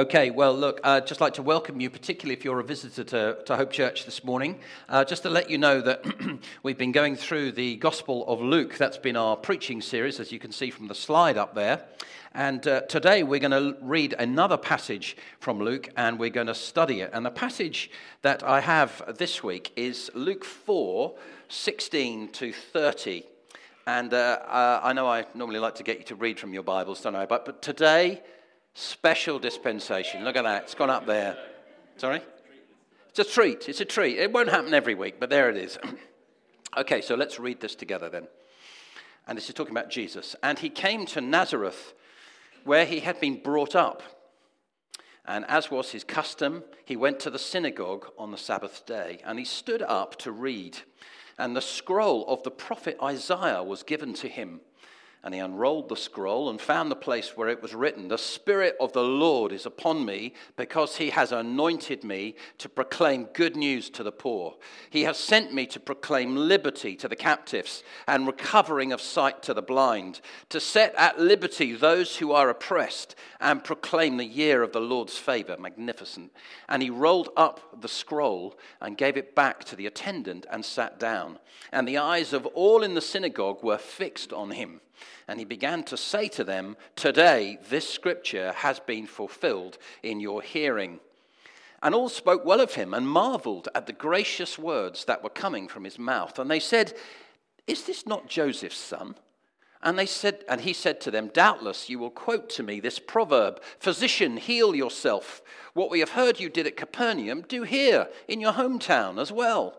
Okay, well, look, I'd just like to welcome you, particularly if you're a visitor to, to Hope Church this morning. Uh, just to let you know that we've been going through the Gospel of Luke. That's been our preaching series, as you can see from the slide up there. And uh, today we're going to read another passage from Luke and we're going to study it. And the passage that I have this week is Luke 4 16 to 30. And uh, uh I know I normally like to get you to read from your Bibles, don't I? But, but today, Special dispensation. Look at that. It's gone up there. Sorry? It's a treat. It's a treat. It won't happen every week, but there it is. okay, so let's read this together then. And this is talking about Jesus. And he came to Nazareth, where he had been brought up. And as was his custom, he went to the synagogue on the Sabbath day, and he stood up to read. And the scroll of the prophet Isaiah was given to him. And he unrolled the scroll and found the place where it was written The Spirit of the Lord is upon me because he has anointed me to proclaim good news to the poor. He has sent me to proclaim liberty to the captives and recovering of sight to the blind, to set at liberty those who are oppressed and proclaim the year of the Lord's favor. Magnificent. And he rolled up the scroll and gave it back to the attendant and sat down. And the eyes of all in the synagogue were fixed on him. And he began to say to them, Today this scripture has been fulfilled in your hearing. And all spoke well of him and marveled at the gracious words that were coming from his mouth. And they said, Is this not Joseph's son? And they said, and he said to them, Doubtless you will quote to me this proverb, Physician, heal yourself. What we have heard you did at Capernaum, do here in your hometown as well.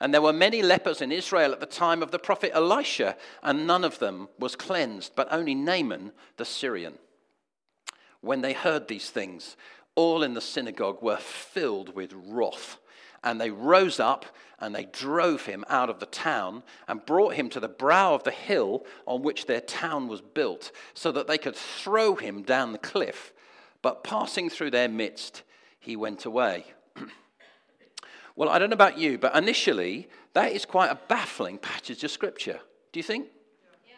And there were many lepers in Israel at the time of the prophet Elisha, and none of them was cleansed, but only Naaman the Syrian. When they heard these things, all in the synagogue were filled with wrath. And they rose up and they drove him out of the town and brought him to the brow of the hill on which their town was built, so that they could throw him down the cliff. But passing through their midst, he went away. Well, I don't know about you, but initially, that is quite a baffling passage of scripture. Do you think? Yeah.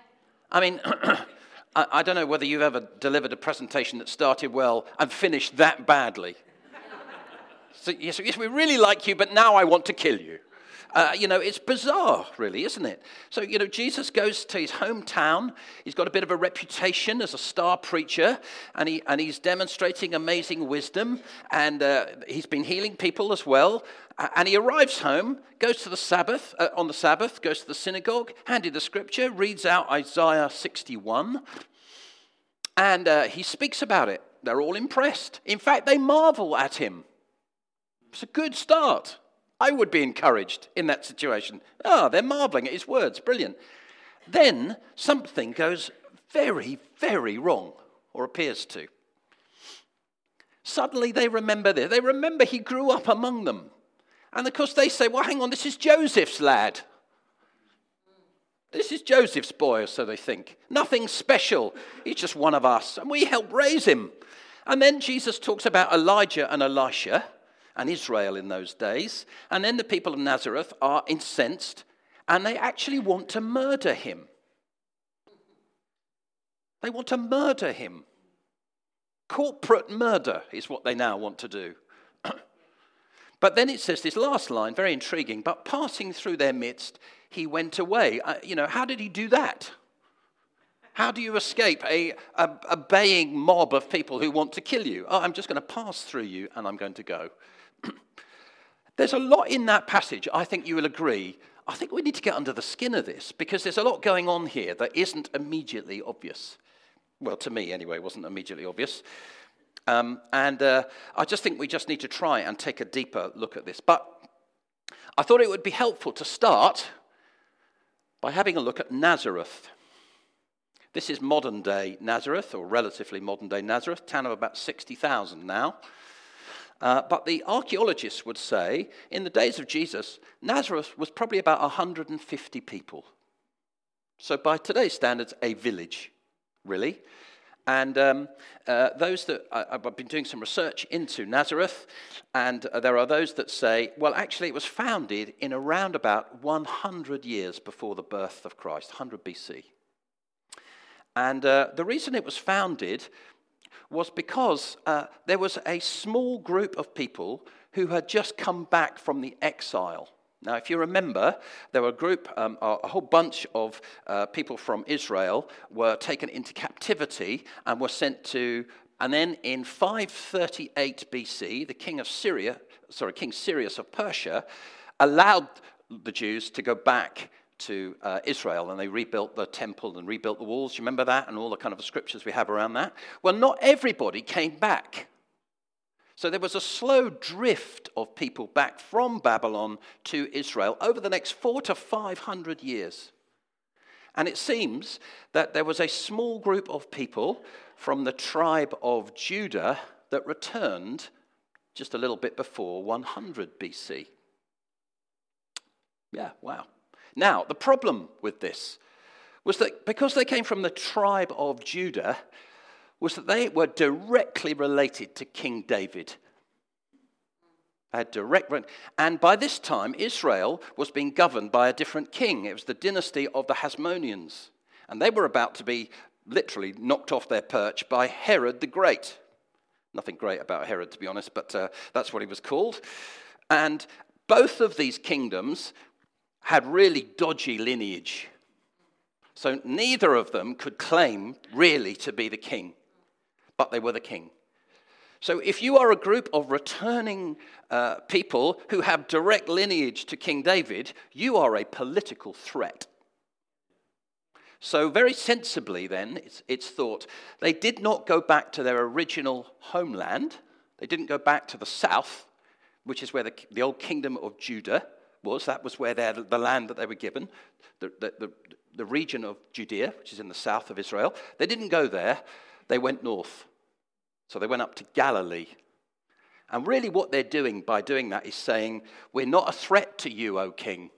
I mean, I don't know whether you've ever delivered a presentation that started well and finished that badly. so, yes, yes, we really like you, but now I want to kill you. Uh, you know, it's bizarre, really, isn't it? So, you know, Jesus goes to his hometown. He's got a bit of a reputation as a star preacher, and, he, and he's demonstrating amazing wisdom, and uh, he's been healing people as well. And he arrives home, goes to the Sabbath, uh, on the Sabbath, goes to the synagogue, handed the scripture, reads out Isaiah 61, and uh, he speaks about it. They're all impressed. In fact, they marvel at him. It's a good start. I would be encouraged in that situation. Ah, oh, they're marveling at his words. Brilliant. Then something goes very, very wrong, or appears to. Suddenly they remember this. They remember he grew up among them. And of course they say, well, hang on, this is Joseph's lad. This is Joseph's boy, so they think. Nothing special. He's just one of us. And we help raise him. And then Jesus talks about Elijah and Elisha and Israel in those days. And then the people of Nazareth are incensed and they actually want to murder him. They want to murder him. Corporate murder is what they now want to do. but then it says this last line, very intriguing, but passing through their midst, he went away. Uh, you know, how did he do that? How do you escape a, a, a baying mob of people who want to kill you? Oh, I'm just going to pass through you and I'm going to go. There's a lot in that passage, I think you will agree. I think we need to get under the skin of this because there's a lot going on here that isn't immediately obvious. Well, to me anyway, wasn't immediately obvious. Um, and uh, I just think we just need to try and take a deeper look at this. But I thought it would be helpful to start by having a look at Nazareth. This is modern day Nazareth, or relatively modern day Nazareth, town of about 60,000 now. Uh, but the archaeologists would say in the days of Jesus, Nazareth was probably about 150 people. So, by today's standards, a village, really. And um, uh, those that I, have been doing some research into Nazareth, and uh, there are those that say, well, actually, it was founded in around about 100 years before the birth of Christ, 100 BC. And uh, the reason it was founded was because uh, there was a small group of people who had just come back from the exile. Now, if you remember, there were a group, um, a whole bunch of uh, people from Israel were taken into captivity and were sent to, and then in 538 BC, the king of Syria, sorry, King Cyrus of Persia, allowed the Jews to go back to uh, Israel and they rebuilt the temple and rebuilt the walls. You remember that and all the kind of scriptures we have around that? Well, not everybody came back. So there was a slow drift of people back from Babylon to Israel over the next four to five hundred years. And it seems that there was a small group of people from the tribe of Judah that returned just a little bit before 100 BC. Yeah, wow. Now, the problem with this was that because they came from the tribe of Judah, was that they were directly related to King David. Had direct, and by this time, Israel was being governed by a different king. It was the dynasty of the Hasmoneans, and they were about to be literally knocked off their perch by Herod the Great. Nothing great about Herod, to be honest, but uh, that's what he was called. And both of these kingdoms had really dodgy lineage. So neither of them could claim really to be the king, but they were the king. So if you are a group of returning uh, people who have direct lineage to King David, you are a political threat. So, very sensibly, then, it's, it's, thought they did not go back to their original homeland. They didn't go back to the south, which is where the, the old kingdom of Judah was. That was where the land that they were given, the, the, the, the region of Judea, which is in the south of Israel. They didn't go there, they went north. So they went up to Galilee. And really, what they're doing by doing that is saying, We're not a threat to you, O king.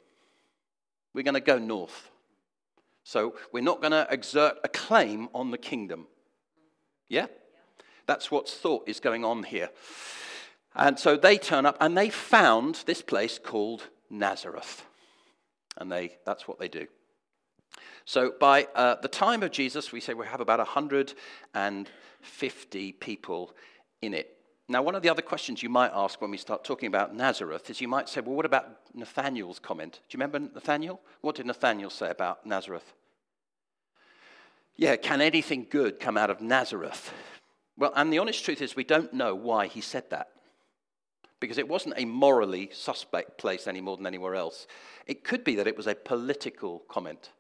We're going to go north. So we're not going to exert a claim on the kingdom. Yeah? That's what's thought is going on here. And so they turn up and they found this place called Nazareth. And they, that's what they do. So by uh, the time of Jesus, we say we have about 150 people in it. Now, one of the other questions you might ask when we start talking about Nazareth is you might say, well, what about Nathaniel's comment? Do you remember Nathaniel? What did Nathaniel say about Nazareth? Yeah, can anything good come out of Nazareth? Well, and the honest truth is, we don't know why he said that because it wasn't a morally suspect place any more than anywhere else. It could be that it was a political comment.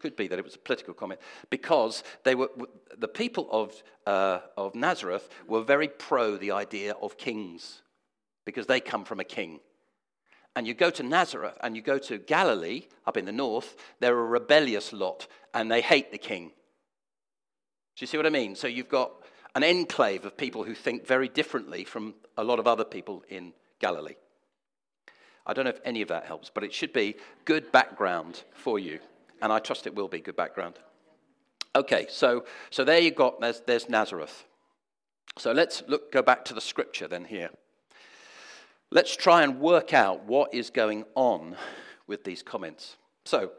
Could be that it was a political comment because they were the people of, uh, of Nazareth were very pro the idea of kings because they come from a king. And you go to Nazareth and you go to Galilee up in the north, they're a rebellious lot and they hate the king. Do you see what I mean? So you've got an enclave of people who think very differently from a lot of other people in Galilee. I don't know if any of that helps, but it should be good background for you. And I trust it will be good background. Okay, so, so there you got, there's, there's Nazareth. So let's look, go back to the scripture then here. Let's try and work out what is going on with these comments. So,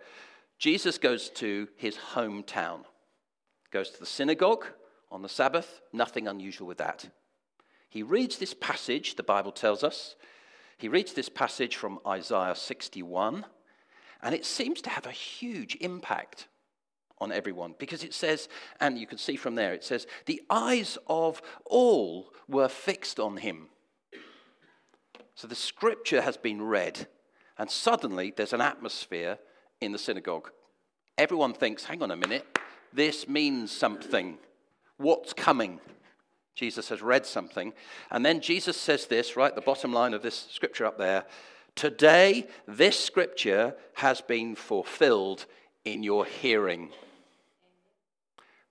Jesus goes to his hometown, goes to the synagogue, on the Sabbath. Nothing unusual with that. He reads this passage, the Bible tells us. He reads this passage from Isaiah 61, and it seems to have a huge impact on everyone because it says, and you can see from there, it says, the eyes of all were fixed on him. So the scripture has been read, and suddenly there's an atmosphere in the synagogue. Everyone thinks, hang on a minute, this means something what's coming. Jesus has read something. And then Jesus says this, right? The bottom line of this scripture up there. Today, this scripture has been fulfilled in your hearing.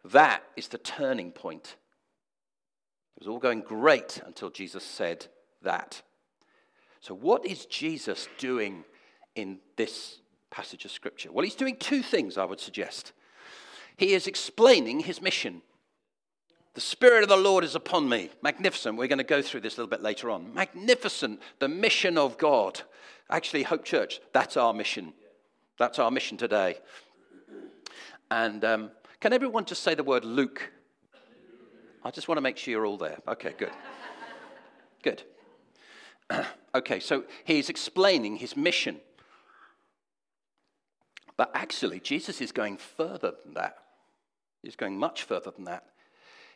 That is the turning point. It was all going great until Jesus said that. So, what is Jesus doing in this passage of Scripture? Well, he's doing two things, I would suggest. He is explaining his mission. The Spirit of the Lord is upon me. Magnificent. We're going to go through this a little bit later on. Magnificent. The mission of God. Actually, Hope Church, that's our mission. That's our mission today. And um, can everyone just say the word Luke? I just want to make sure you're all there. Okay, good. good. okay, so he's explaining his mission. But actually, Jesus is going further than that. He's going much further than that.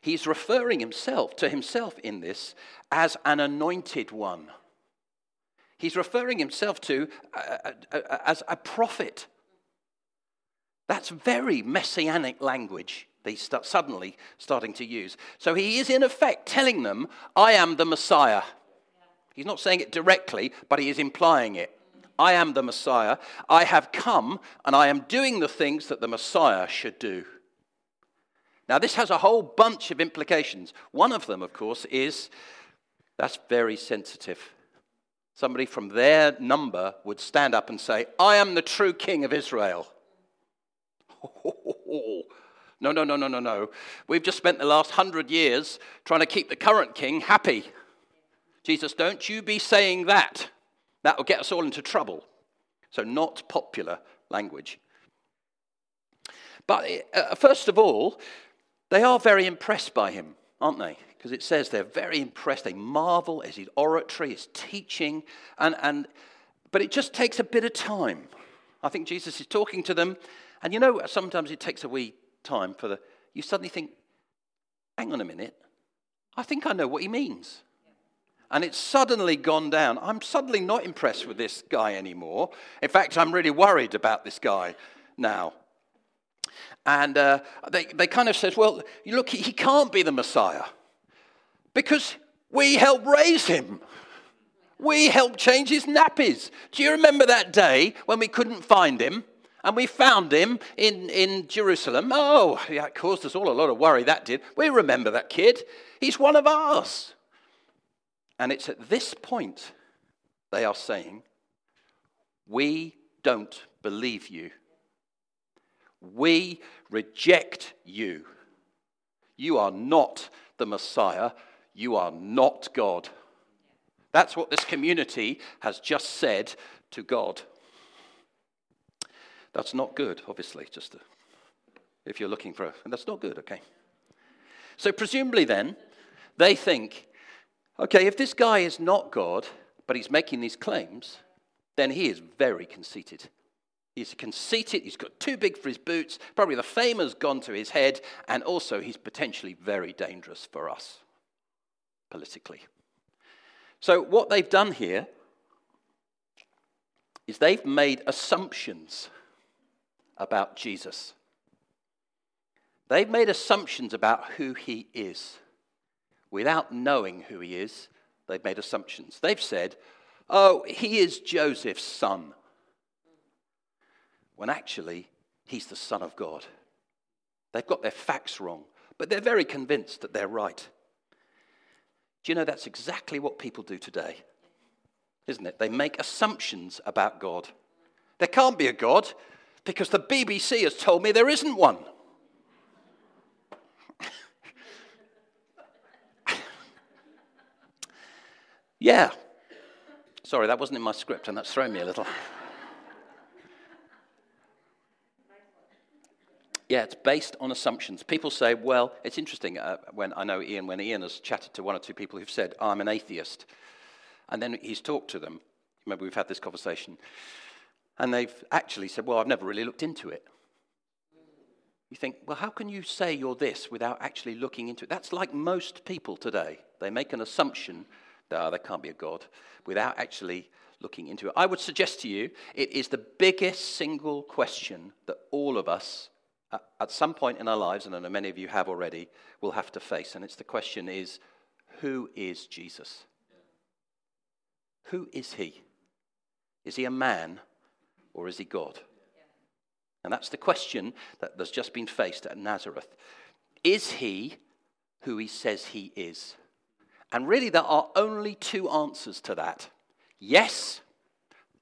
He's referring himself to himself in this as an anointed one. He's referring himself to uh, uh, uh, as a prophet. That's very messianic language they start suddenly starting to use. So he is in effect telling them, I am the Messiah. He's not saying it directly, but he is implying it. I am the Messiah. I have come and I am doing the things that the Messiah should do. Now, this has a whole bunch of implications. One of them, of course, is that's very sensitive. Somebody from their number would stand up and say, I am the true king of Israel. No, no, no, no, no, no. We've just spent the last hundred years trying to keep the current king happy. Jesus, don't you be saying that. That will get us all into trouble. So, not popular language. But uh, first of all, they are very impressed by him, aren't they? Because it says they're very impressed. They marvel at his oratory, his teaching, and, and, but it just takes a bit of time. I think Jesus is talking to them, and you know, sometimes it takes a wee time for the. You suddenly think, hang on a minute, I think I know what he means. And it's suddenly gone down. I'm suddenly not impressed with this guy anymore. In fact, I'm really worried about this guy now. And uh, they, they kind of says, well, look, he, can't be the Messiah because we helped raise him. We helped change his nappies. Do you remember that day when we couldn't find him? And we found him in, in Jerusalem. Oh, yeah, it caused us all a lot of worry, that did. We remember that kid. He's one of ours. And it's at this point they are saying, We don't believe you. We reject you. You are not the Messiah. You are not God. That's what this community has just said to God. That's not good, obviously, just to, if you're looking for, and that's not good, okay? So, presumably, then, they think, okay, if this guy is not God, but he's making these claims, then he is very conceited. He's conceited, he's got too big for his boots, probably the fame has gone to his head, and also he's potentially very dangerous for us politically. So, what they've done here is they've made assumptions about Jesus. They've made assumptions about who he is. Without knowing who he is, they've made assumptions. They've said, oh, he is Joseph's son when actually he's the Son of God. They've got their facts wrong, but they're very convinced that they're right. Do you know that's exactly what people do today? Isn't it? They make assumptions about God. There can't be a God because the BBC has told me there isn't one. yeah. Sorry, that wasn't in my script, and that's thrown me a little. Yeah, it's based on assumptions. People say, well, it's interesting uh, when I know Ian, when Ian has chatted to one or two people who've said, I'm an atheist. And then he's talked to them. Remember, we've had this conversation. And they've actually said, well, I've never really looked into it. You think, well, how can you say you're this without actually looking into it? That's like most people today. They make an assumption that oh, there can't be a God without actually looking into it. I would suggest to you it is the biggest single question that all of us at some point in our lives, and I know many of you have already, we'll have to face. And it's the question is, who is Jesus? Who is he? Is he a man or is he God? And that's the question that has just been faced at Nazareth. Is he who he says he is? And really, there are only two answers to that yes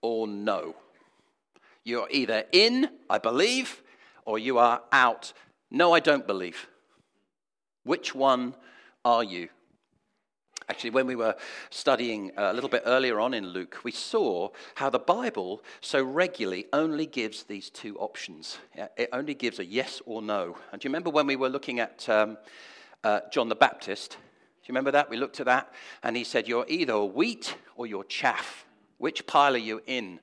or no. You're either in, I believe, or you are out, no, I don't believe. Which one are you? Actually, when we were studying a little bit earlier on in Luke, we saw how the Bible so regularly only gives these two options. It only gives a yes or no. And do you remember when we were looking at um, uh, John the Baptist? Do you remember that? We looked at that, and he said, You're either wheat or you're chaff. Which pile are you in?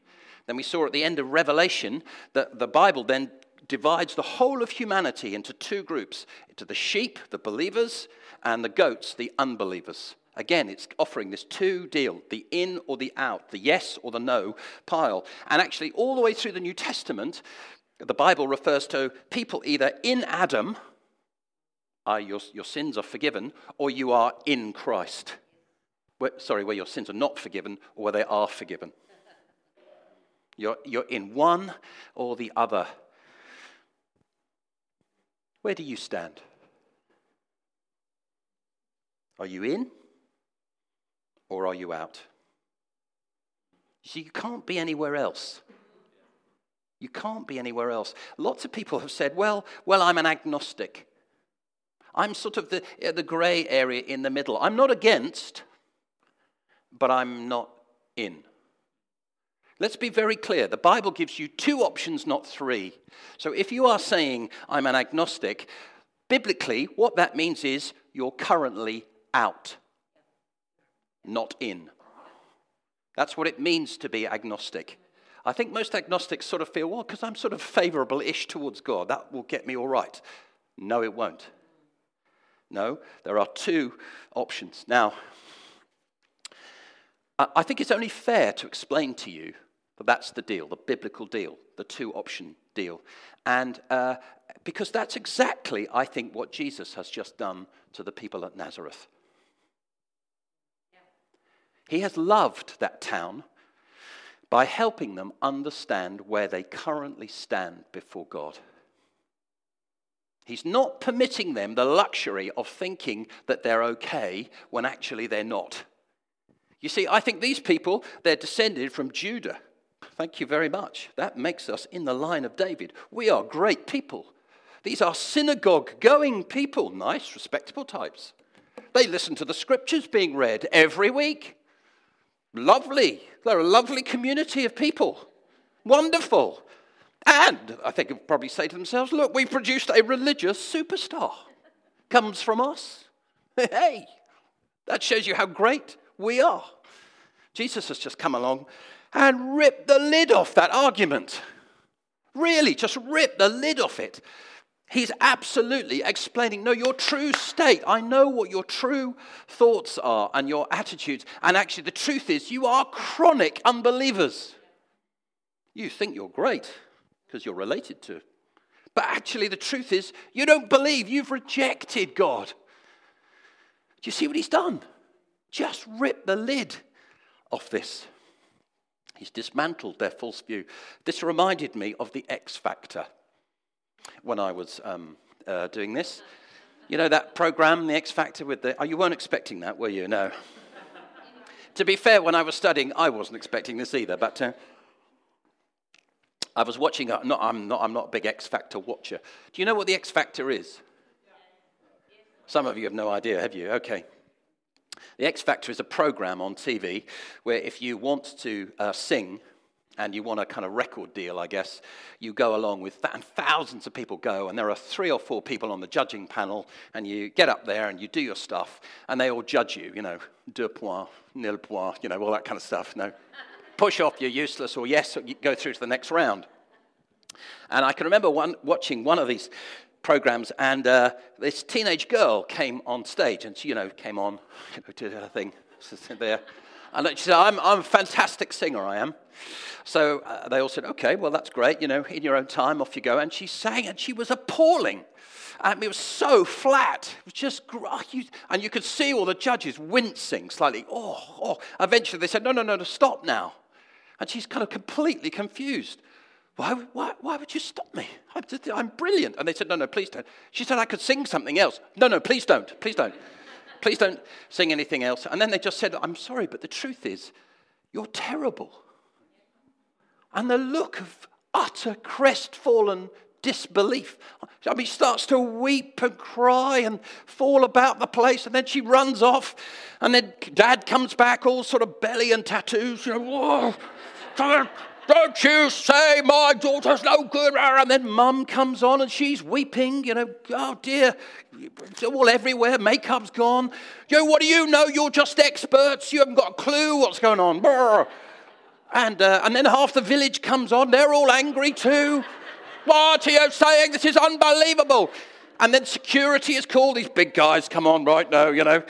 Then we saw at the end of Revelation that the Bible then divides the whole of humanity into two groups into the sheep, the believers, and the goats, the unbelievers. Again, it's offering this two deal the in or the out, the yes or the no pile. And actually, all the way through the New Testament, the Bible refers to people either in Adam, your, your sins are forgiven, or you are in Christ. Where, sorry, where your sins are not forgiven or where they are forgiven. You're, you're in one or the other. Where do you stand? Are you in or are you out? See, you can't be anywhere else. You can't be anywhere else. Lots of people have said, well, well, I'm an agnostic. I'm sort of the, uh, the grey area in the middle. I'm not against, but I'm not in. Let's be very clear. The Bible gives you two options, not three. So if you are saying, I'm an agnostic, biblically, what that means is you're currently out not in. That's what it means to be agnostic. I think most agnostics sort of feel, well, because I'm sort of favorable ish towards God, that will get me all right. No, it won't. No, there are two options. Now, I think it's only fair to explain to you that that's the deal, the biblical deal, the two option deal. And uh, because that's exactly, I think, what Jesus has just done to the people at Nazareth. He has loved that town by helping them understand where they currently stand before God. He's not permitting them the luxury of thinking that they're okay when actually they're not. You see, I think these people, they're descended from Judah. Thank you very much. That makes us in the line of David. We are great people. These are synagogue going people, nice, respectable types. They listen to the scriptures being read every week. Lovely. They're a lovely community of people. Wonderful. And I think they'll probably say to themselves, look, we've produced a religious superstar. Comes from us. Hey, that shows you how great we are. Jesus has just come along and rip the lid off that argument. Really, just rip the lid off it. He's absolutely explaining, no, your true state. I know what your true thoughts are and your attitudes. And actually, the truth is, you are chronic unbelievers. You think you're great because you're related to. But actually, the truth is, you don't believe. You've rejected God. Do you see what he's done? Just rip the lid off this. He's dismantled their false view. This reminded me of the X Factor when I was um, uh, doing this. You know that program, The X Factor, with the. Oh, you weren't expecting that, were you? No. to be fair, when I was studying, I wasn't expecting this either, but. Uh, I was watching, uh, not, I'm, not, I'm not a big X Factor watcher. Do you know what the X Factor is? Some of you have no idea, have you? Okay. The X Factor is a program on TV where if you want to uh, sing, and you want a kind of record deal, I guess, you go along with that, and thousands of people go, and there are three or four people on the judging panel, and you get up there and you do your stuff, and they all judge you, you know, deux points, nil points, you know, all that kind of stuff. No, push off, you're useless, or yes, you go through to the next round. And I can remember one, watching one of these programs, and uh, this teenage girl came on stage, and she, you know, came on, you know, did her thing, there. And she said, I'm, I'm a fantastic singer, I am. So uh, they all said, okay, well, that's great. You know, in your own time, off you go. And she sang, and she was appalling. It was so flat. It was just, and you could see all the judges wincing slightly. Oh, oh. Eventually they said, no, no, no, no, stop now. And she's kind of completely confused. Why, why, why would you stop me? I'm, I'm brilliant. And they said, no, no, please don't. She said, I could sing something else. No, no, please don't. Please don't. please don't sing anything else. And then they just said, I'm sorry, but the truth is, you're terrible. And the look of utter crestfallen disbelief. I mean, she starts to weep and cry and fall about the place, and then she runs off. And then dad comes back, all sort of belly and tattoos, you know, whoa, don't you say my daughter's no good. And then mum comes on and she's weeping, you know, oh dear, it's all everywhere, makeup's gone. Yo, what do you know? You're just experts, you haven't got a clue what's going on. And, uh, and then half the village comes on, they're all angry too. What are you saying? This is unbelievable. And then security is called. These big guys come on right now, you know.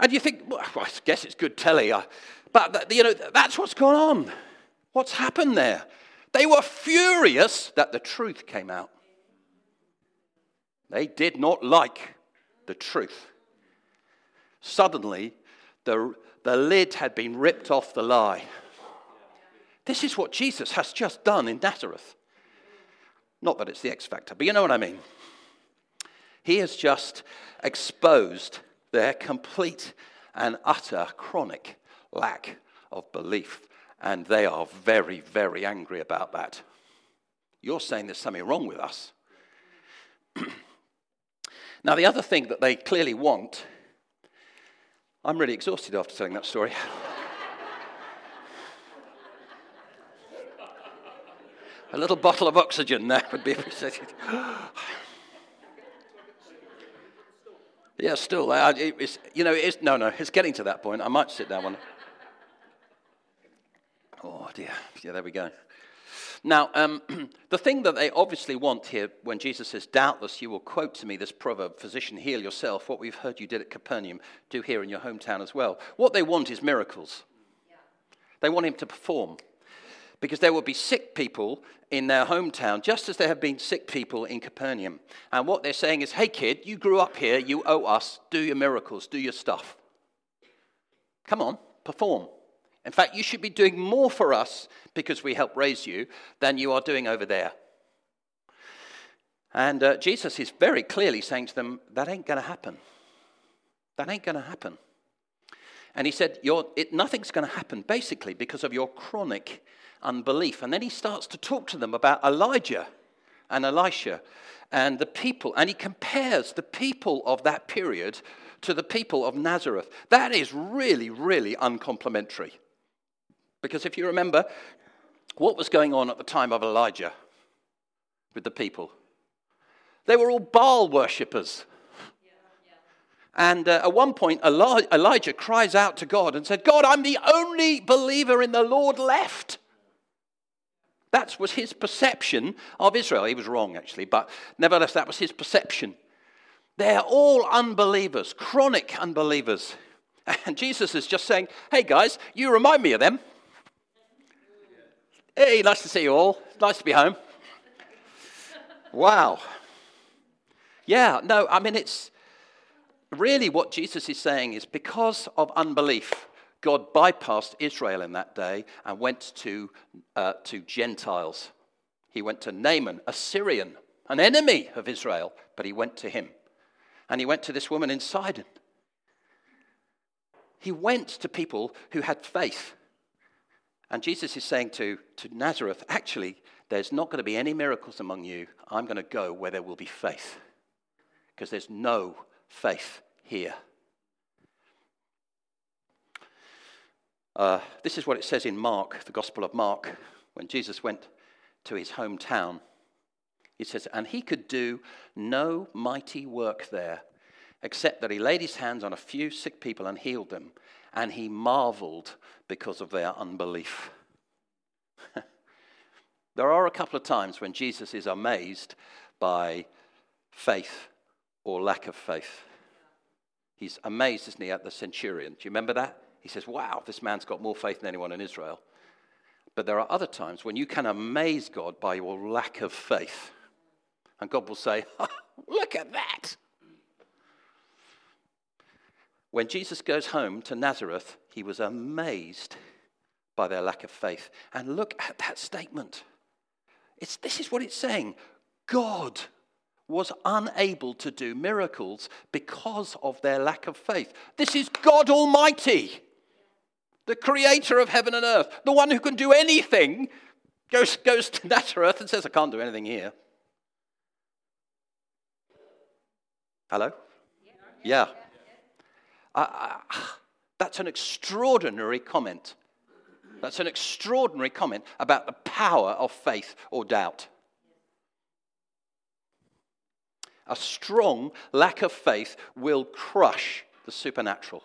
And you think, well, I guess it's good telly. Uh, but, you know, that's what's going on. What's happened there? They were furious that the truth came out. They did not like the truth. Suddenly, the, the lid had been ripped off the lie. This is what Jesus has just done in Nazareth. Not that it's the X factor, but you know what I mean. He has just exposed their complete and utter chronic lack of belief. And they are very, very angry about that. You're saying there's something wrong with us. now, the other thing that they clearly want, I'm really exhausted after telling that story. A little bottle of oxygen there would be appreciated. yeah, still, you know, it's, no, no, it's getting to that point. I might sit down one. Oh dear, yeah, there we go. Now, um, the thing that they obviously want here when Jesus says, Doubtless you will quote to me this proverb, Physician, heal yourself. What we've heard you did at Capernaum, do here in your hometown as well. What they want is miracles. They want him to perform because there will be sick people in their hometown, just as there have been sick people in Capernaum. And what they're saying is, hey, kid, you grew up here, you owe us, do your miracles, do your stuff. Come on, perform. In fact, you should be doing more for us because we help raise you than you are doing over there. And uh, Jesus is very clearly saying to them, that ain't going to happen. That ain't going to happen. And he said, it, nothing's going to happen basically because of your chronic unbelief. And then he starts to talk to them about Elijah and Elisha and the people. And he compares the people of that period to the people of Nazareth. That is really, really uncomplimentary. Because if you remember, what was going on at the time of Elijah with the people? They were all Baal worshippers. And uh, at one point, Elijah cries out to God and said, God, I'm the only believer in the Lord left. That was his perception of Israel. He was wrong, actually, but nevertheless, that was his perception. They're all unbelievers, chronic unbelievers. And Jesus is just saying, hey guys, you remind me of them. Hey, nice to see you all. Nice to be home. Wow. Yeah, no, I mean, it's really what Jesus is saying is because of unbelief, God bypassed Israel in that day and went to, uh, to Gentiles. He went to Naaman, a Syrian, an enemy of Israel, but he went to him. And he went to this woman in Sidon. He went to people who had faith. And Jesus is saying to, to Nazareth, actually, there's not going to be any miracles among you. I'm going to go where there will be faith. Because there's no faith here. Uh, this is what it says in Mark, the Gospel of Mark, when Jesus went to his hometown. He says, And he could do no mighty work there, except that he laid his hands on a few sick people and healed them. And he marveled because of their unbelief. there are a couple of times when Jesus is amazed by faith or lack of faith. He's amazed, isn't he, at the centurion? Do you remember that? He says, Wow, this man's got more faith than anyone in Israel. But there are other times when you can amaze God by your lack of faith. And God will say, Look at that. When Jesus goes home to Nazareth, he was amazed by their lack of faith. And look at that statement. It's, this is what it's saying God was unable to do miracles because of their lack of faith. This is God Almighty, the creator of heaven and earth, the one who can do anything, goes, goes to Nazareth and says, I can't do anything here. Hello? Yeah. That's an extraordinary comment. That's an extraordinary comment about the power of faith or doubt. A strong lack of faith will crush the supernatural.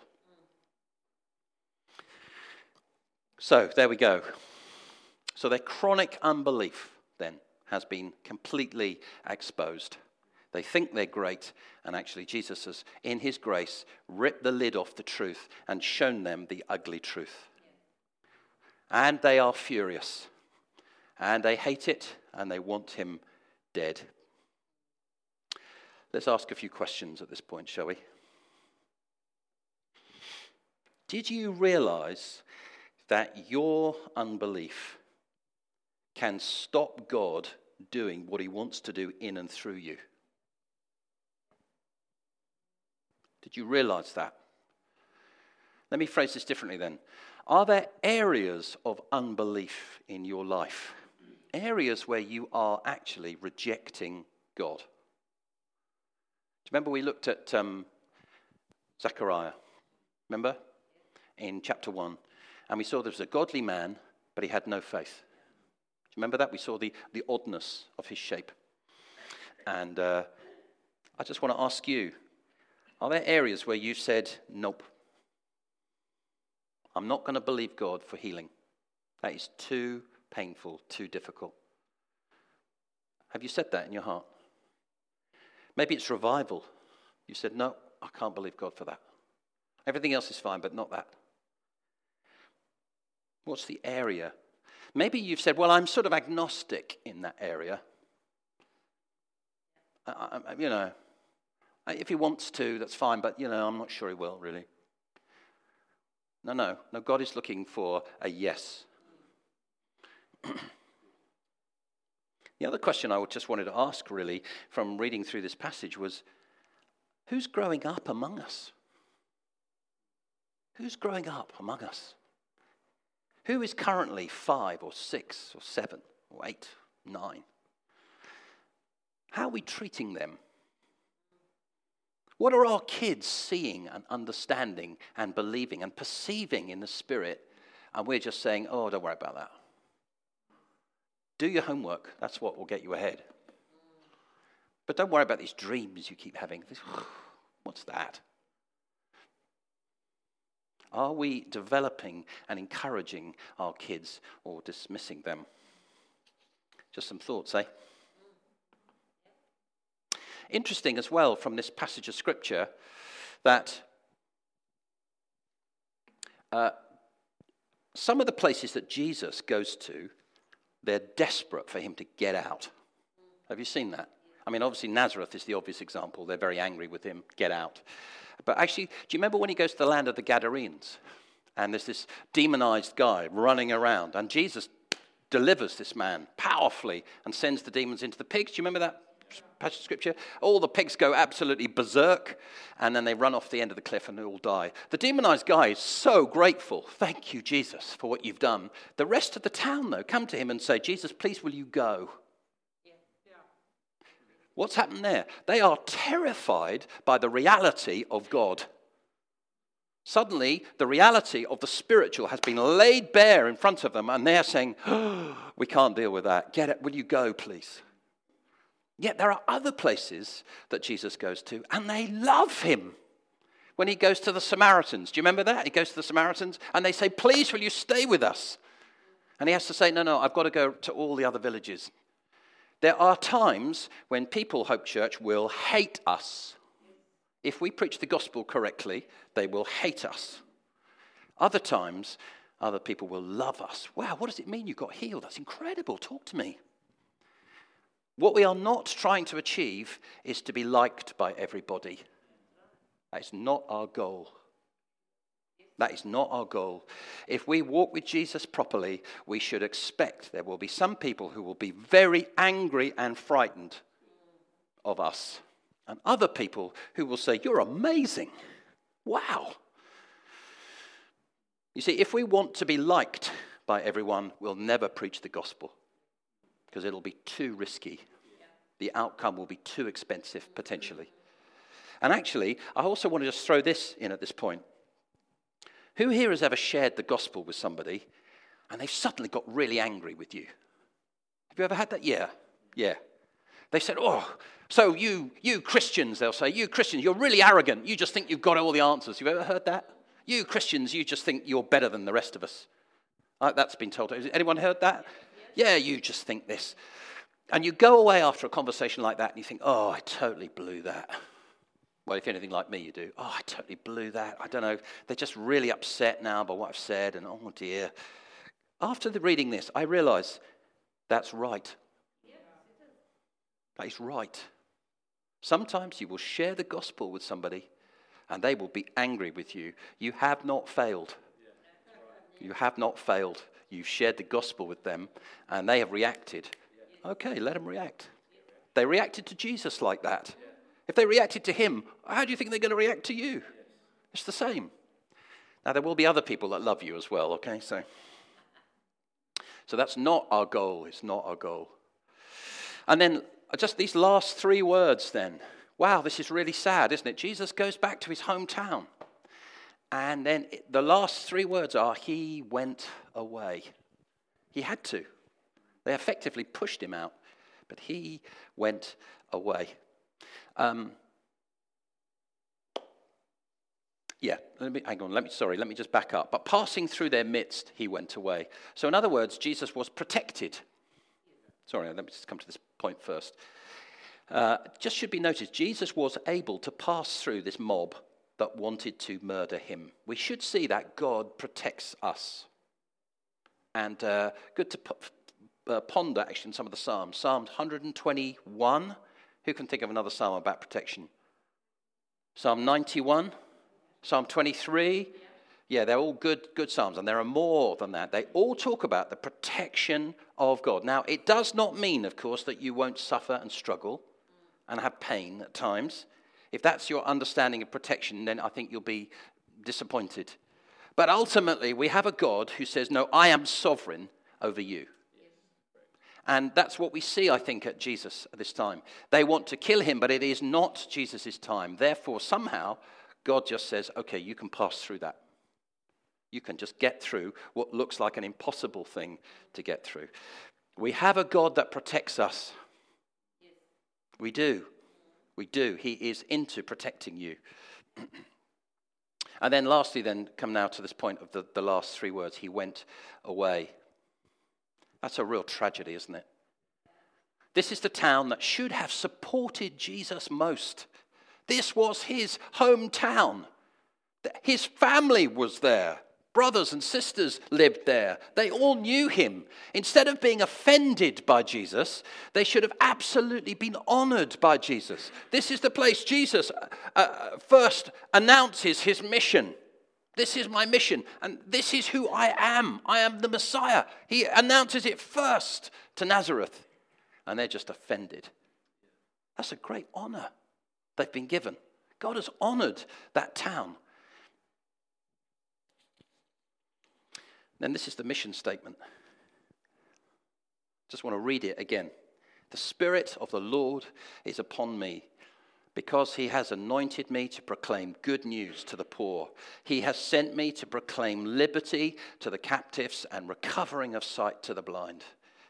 So there we go. So their chronic unbelief then has been completely exposed. They think they're great, and actually, Jesus has, in his grace, ripped the lid off the truth and shown them the ugly truth. And they are furious, and they hate it, and they want him dead. Let's ask a few questions at this point, shall we? Did you realize that your unbelief can stop God doing what he wants to do in and through you? Did you realize that? Let me phrase this differently then. Are there areas of unbelief in your life? Areas where you are actually rejecting God? Do you remember we looked at um, Zechariah? Remember? In chapter 1. And we saw there was a godly man, but he had no faith. Do you remember that? We saw the, the oddness of his shape. And uh, I just want to ask you are there areas where you've said, nope, I'm not going to believe God for healing? That is too painful, too difficult. Have you said that in your heart? Maybe it's revival. You said, no, I can't believe God for that. Everything else is fine, but not that. What's the area? Maybe you've said, well, I'm sort of agnostic in that area. I, I, you know, Uh, if he wants to, that's fine, but you know, I'm not sure he will really. No, no, no, God is looking for a yes. the other question I just wanted to ask, really, from reading through this passage was who's growing up among us? Who's growing up among us? Who is currently five or six or seven or eight, nine? How are we treating them? What are our kids seeing and understanding and believing and perceiving in the Spirit? And we're just saying, oh, don't worry about that. Do your homework. That's what will get you ahead. But don't worry about these dreams you keep having. What's that? Are we developing and encouraging our kids or dismissing them? Just some thoughts, eh? Interesting as well from this passage of scripture that uh, some of the places that Jesus goes to, they're desperate for him to get out. Have you seen that? I mean, obviously, Nazareth is the obvious example. They're very angry with him, get out. But actually, do you remember when he goes to the land of the Gadarenes? And there's this demonized guy running around, and Jesus delivers this man powerfully and sends the demons into the pigs. Do you remember that passage of scripture. All the pigs go absolutely berserk, and then they run off the end of the cliff and they all die. The demonized guy is so grateful. Thank you, Jesus, for what you've done. The rest of the town, though, come to him and say, Jesus, please, will you go? What's happened there? They are terrified by the reality of God. Suddenly, the reality of the spiritual has been laid bare in front of them, and they're saying, oh, We can't deal with that. Get it. Will you go, please? Yet there are other places that Jesus goes to, and they love him. When he goes to the Samaritans, do you remember that? He goes to the Samaritans, and they say, Please, will you stay with us? And he has to say, No, no, I've got to go to all the other villages. There are times when people, Hope Church, will hate us. If we preach the gospel correctly, they will hate us. Other times, other people will love us. Wow, what does it mean you got healed? That's incredible. Talk to me. What we are not trying to achieve is to be liked by everybody. That is not our goal. That is not our goal. If we walk with Jesus properly, we should expect there will be some people who will be very angry and frightened of us, and other people who will say, You're amazing. Wow. You see, if we want to be liked by everyone, we'll never preach the gospel because it'll be too risky. The outcome will be too expensive, potentially. And actually, I also want to just throw this in at this point. Who here has ever shared the gospel with somebody and they've suddenly got really angry with you? Have you ever had that? Yeah, yeah. They said, Oh, so you, you Christians, they'll say, you Christians, you're really arrogant. You just think you've got all the answers. You've ever heard that? You Christians, you just think you're better than the rest of us. That's been told. Has anyone heard that? Yeah, you just think this. And you go away after a conversation like that and you think, oh, I totally blew that. Well, if you're anything like me, you do. Oh, I totally blew that. I don't know. They're just really upset now by what I've said, and oh dear. After the reading this, I realize that's right. That is right. Sometimes you will share the gospel with somebody and they will be angry with you. You have not failed. You have not failed. You've shared the gospel with them and they have reacted. Okay, let them react. They reacted to Jesus like that. If they reacted to him, how do you think they're going to react to you? It's the same. Now, there will be other people that love you as well, okay? So, so that's not our goal. It's not our goal. And then uh, just these last three words, then. Wow, this is really sad, isn't it? Jesus goes back to his hometown. And then the last three words are, He went away. He had to. They effectively pushed him out, but he went away. Um, yeah, let me, hang on, let me, sorry, let me just back up. But passing through their midst, he went away. So, in other words, Jesus was protected. Sorry, let me just come to this point first. Uh, just should be noticed, Jesus was able to pass through this mob that wanted to murder him. We should see that God protects us. And uh, good to p- uh, ponder actually in some of the Psalms. Psalm 121. Who can think of another psalm about protection? Psalm 91, Psalm 23. Yeah, they're all good, good psalms, and there are more than that. They all talk about the protection of God. Now, it does not mean, of course, that you won't suffer and struggle and have pain at times. If that's your understanding of protection, then I think you'll be disappointed. But ultimately, we have a God who says, No, I am sovereign over you. And that's what we see, I think, at Jesus at this time. They want to kill him, but it is not Jesus' time. Therefore, somehow, God just says, okay, you can pass through that. You can just get through what looks like an impossible thing to get through. We have a God that protects us. We do. We do. He is into protecting you. and then, lastly, then come now to this point of the, the last three words He went away. That's a real tragedy, isn't it? This is the town that should have supported Jesus most. This was his hometown. His family was there. Brothers and sisters lived there. They all knew him. Instead of being offended by Jesus, they should have absolutely been honored by Jesus. This is the place Jesus uh, uh first announces his mission. This is my mission, and this is who I am. I am the Messiah. He announces it first to Nazareth, and they're just offended. That's a great honor they've been given. God has honored that town. Then this is the mission statement. Just want to read it again. The Spirit of the Lord is upon me because he has anointed me to proclaim good news to the poor. He has sent me to proclaim liberty to the captives and recovering of sight to the blind,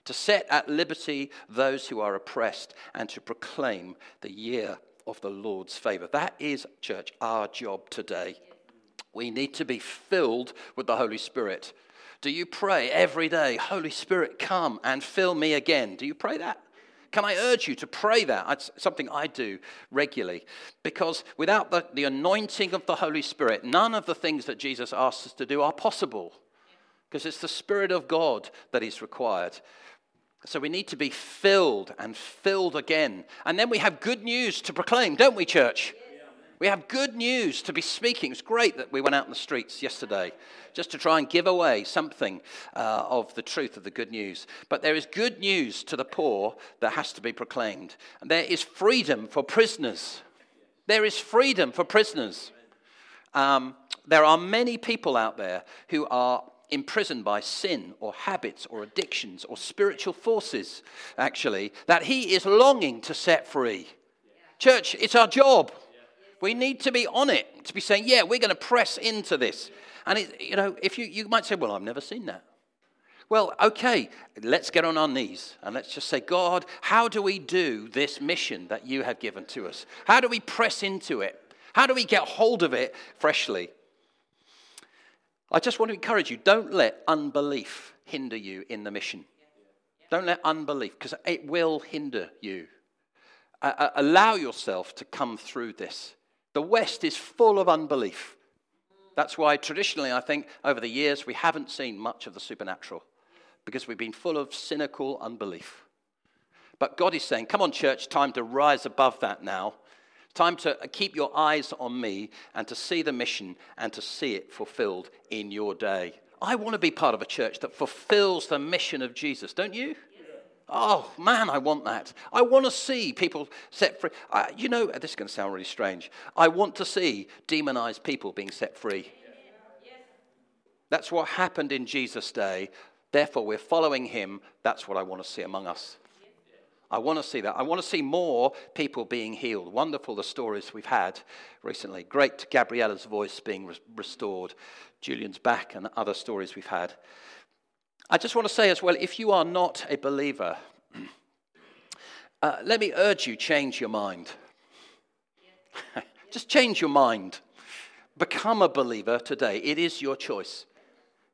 to set at liberty those who are oppressed, and to proclaim the year of the Lord's favor. That is, church, our job today. We need to be filled with the Holy Spirit. Do you pray every day, Holy Spirit, come and fill me again? Do you pray that? Can I urge you to pray that? It's something I do regularly. Because without the, the anointing of the Holy Spirit, none of the things that Jesus asks us to do are possible. Because it's the Spirit of God that is required. So we need to be filled and filled again. And then we have good news to proclaim, don't we, church? We have good news to be speaking. It's great that we went out in the streets yesterday just to try and give away something uh, of the truth of the good news. But there is good news to the poor that has to be proclaimed. And there is freedom for prisoners. There is freedom for prisoners. Um, there are many people out there who are imprisoned by sin or habits or addictions or spiritual forces, actually, that he is longing to set free. Church, it's our job. We need to be on it, to be saying, yeah, we're going to press into this. And, it, you know, if you, you might say, well, I've never seen that. Well, okay, let's get on our knees and let's just say, God, how do we do this mission that you have given to us? How do we press into it? How do we get hold of it freshly? I just want to encourage you don't let unbelief hinder you in the mission. Don't let unbelief, because it will hinder you. Uh, allow yourself to come through this. The West is full of unbelief. That's why, traditionally, I think over the years, we haven't seen much of the supernatural because we've been full of cynical unbelief. But God is saying, Come on, church, time to rise above that now. Time to keep your eyes on me and to see the mission and to see it fulfilled in your day. I want to be part of a church that fulfills the mission of Jesus, don't you? Oh, man, I want that. I want to see people set free. You know, this is going to sound really strange. I want to see demonized people being set free. That's what happened in Jesus' day. Therefore, we're following him. That's what I want to see among us. I want to see that. I want to see more people being healed. Wonderful the stories we've had recently. Great Gabriella's voice being restored, Julian's back, and other stories we've had. I just want to say as well if you are not a believer, uh, let me urge you change your mind. just change your mind. Become a believer today. It is your choice.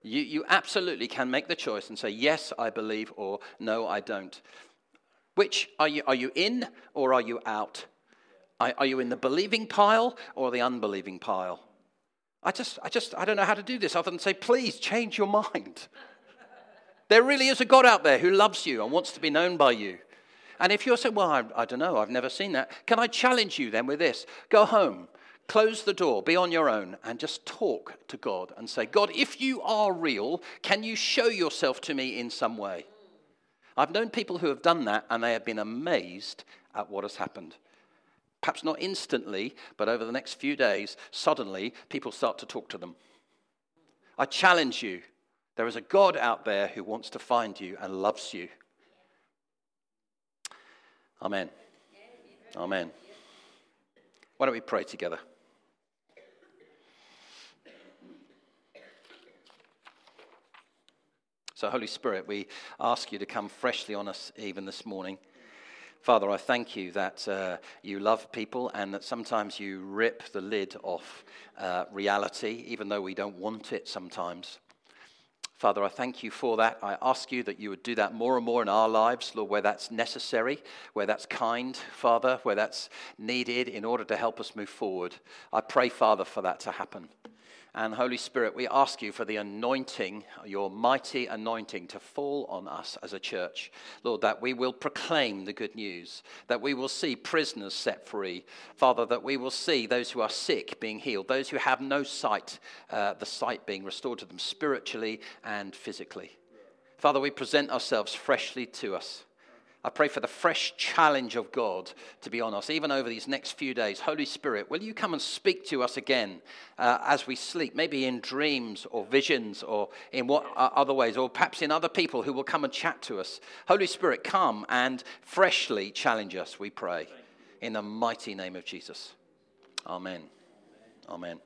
You, you absolutely can make the choice and say, Yes, I believe, or No, I don't. Which are you, are you in or are you out? Are, are you in the believing pile or the unbelieving pile? I just, I just, I don't know how to do this other than say, Please change your mind. There really is a God out there who loves you and wants to be known by you. And if you're saying, well, I, I, don't know, I've never seen that, can I challenge you then with this? Go home, close the door, be on your own, and just talk to God and say, God, if you are real, can you show yourself to me in some way? I've known people who have done that and they have been amazed at what has happened. Perhaps not instantly, but over the next few days, suddenly people start to talk to them. I challenge you there is a God out there who wants to find you and loves you. Amen. Amen. Why don't we pray together? So, Holy Spirit, we ask you to come freshly on us even this morning. Father, I thank you that uh, you love people and that sometimes you rip the lid off uh, reality, even though we don't want it sometimes. Father, I thank you for that. I ask you that you would do that more and more in our lives, Lord, where that's necessary, where that's kind, Father, where that's needed in order to help us move forward. I pray, Father, for that to happen. And Holy Spirit, we ask you for the anointing, your mighty anointing, to fall on us as a church. Lord, that we will proclaim the good news, that we will see prisoners set free. Father, that we will see those who are sick being healed, those who have no sight, uh, the sight being restored to them spiritually and physically. Father, we present ourselves freshly to us. I pray for the fresh challenge of God to be on us, even over these next few days. Holy Spirit, will you come and speak to us again uh, as we sleep, maybe in dreams or visions or in what uh, other ways, or perhaps in other people who will come and chat to us? Holy Spirit, come and freshly challenge us, we pray. In the mighty name of Jesus. Amen. Amen.